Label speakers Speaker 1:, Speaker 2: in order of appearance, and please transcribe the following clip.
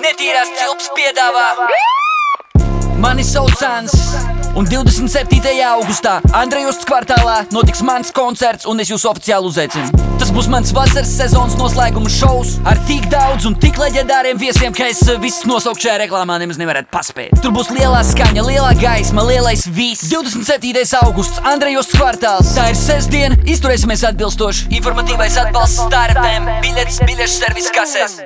Speaker 1: Netīrās cilps piedāvā Mani sauc Sans Un 27. augustā Andrejos kvartālā notiks mans koncerts un es jūs oficiāli uzaicinu. Tas būs mans vasaras sezonas noslēguma šovs ar tik daudz un tik leģendāriem viesiem, ka es eh, visus nosaukt šajā reklāmā nemaz nevarētu paspēt. Tur būs lielā skaņa, lielā gaisma, lielais viss. 27. augusts, Andrejos kvartāls. Tā ir sestdiena, izturēsimies atbilstoši. Informatīvais atbalsts Star FM, biļets, biļešu servis kasēs.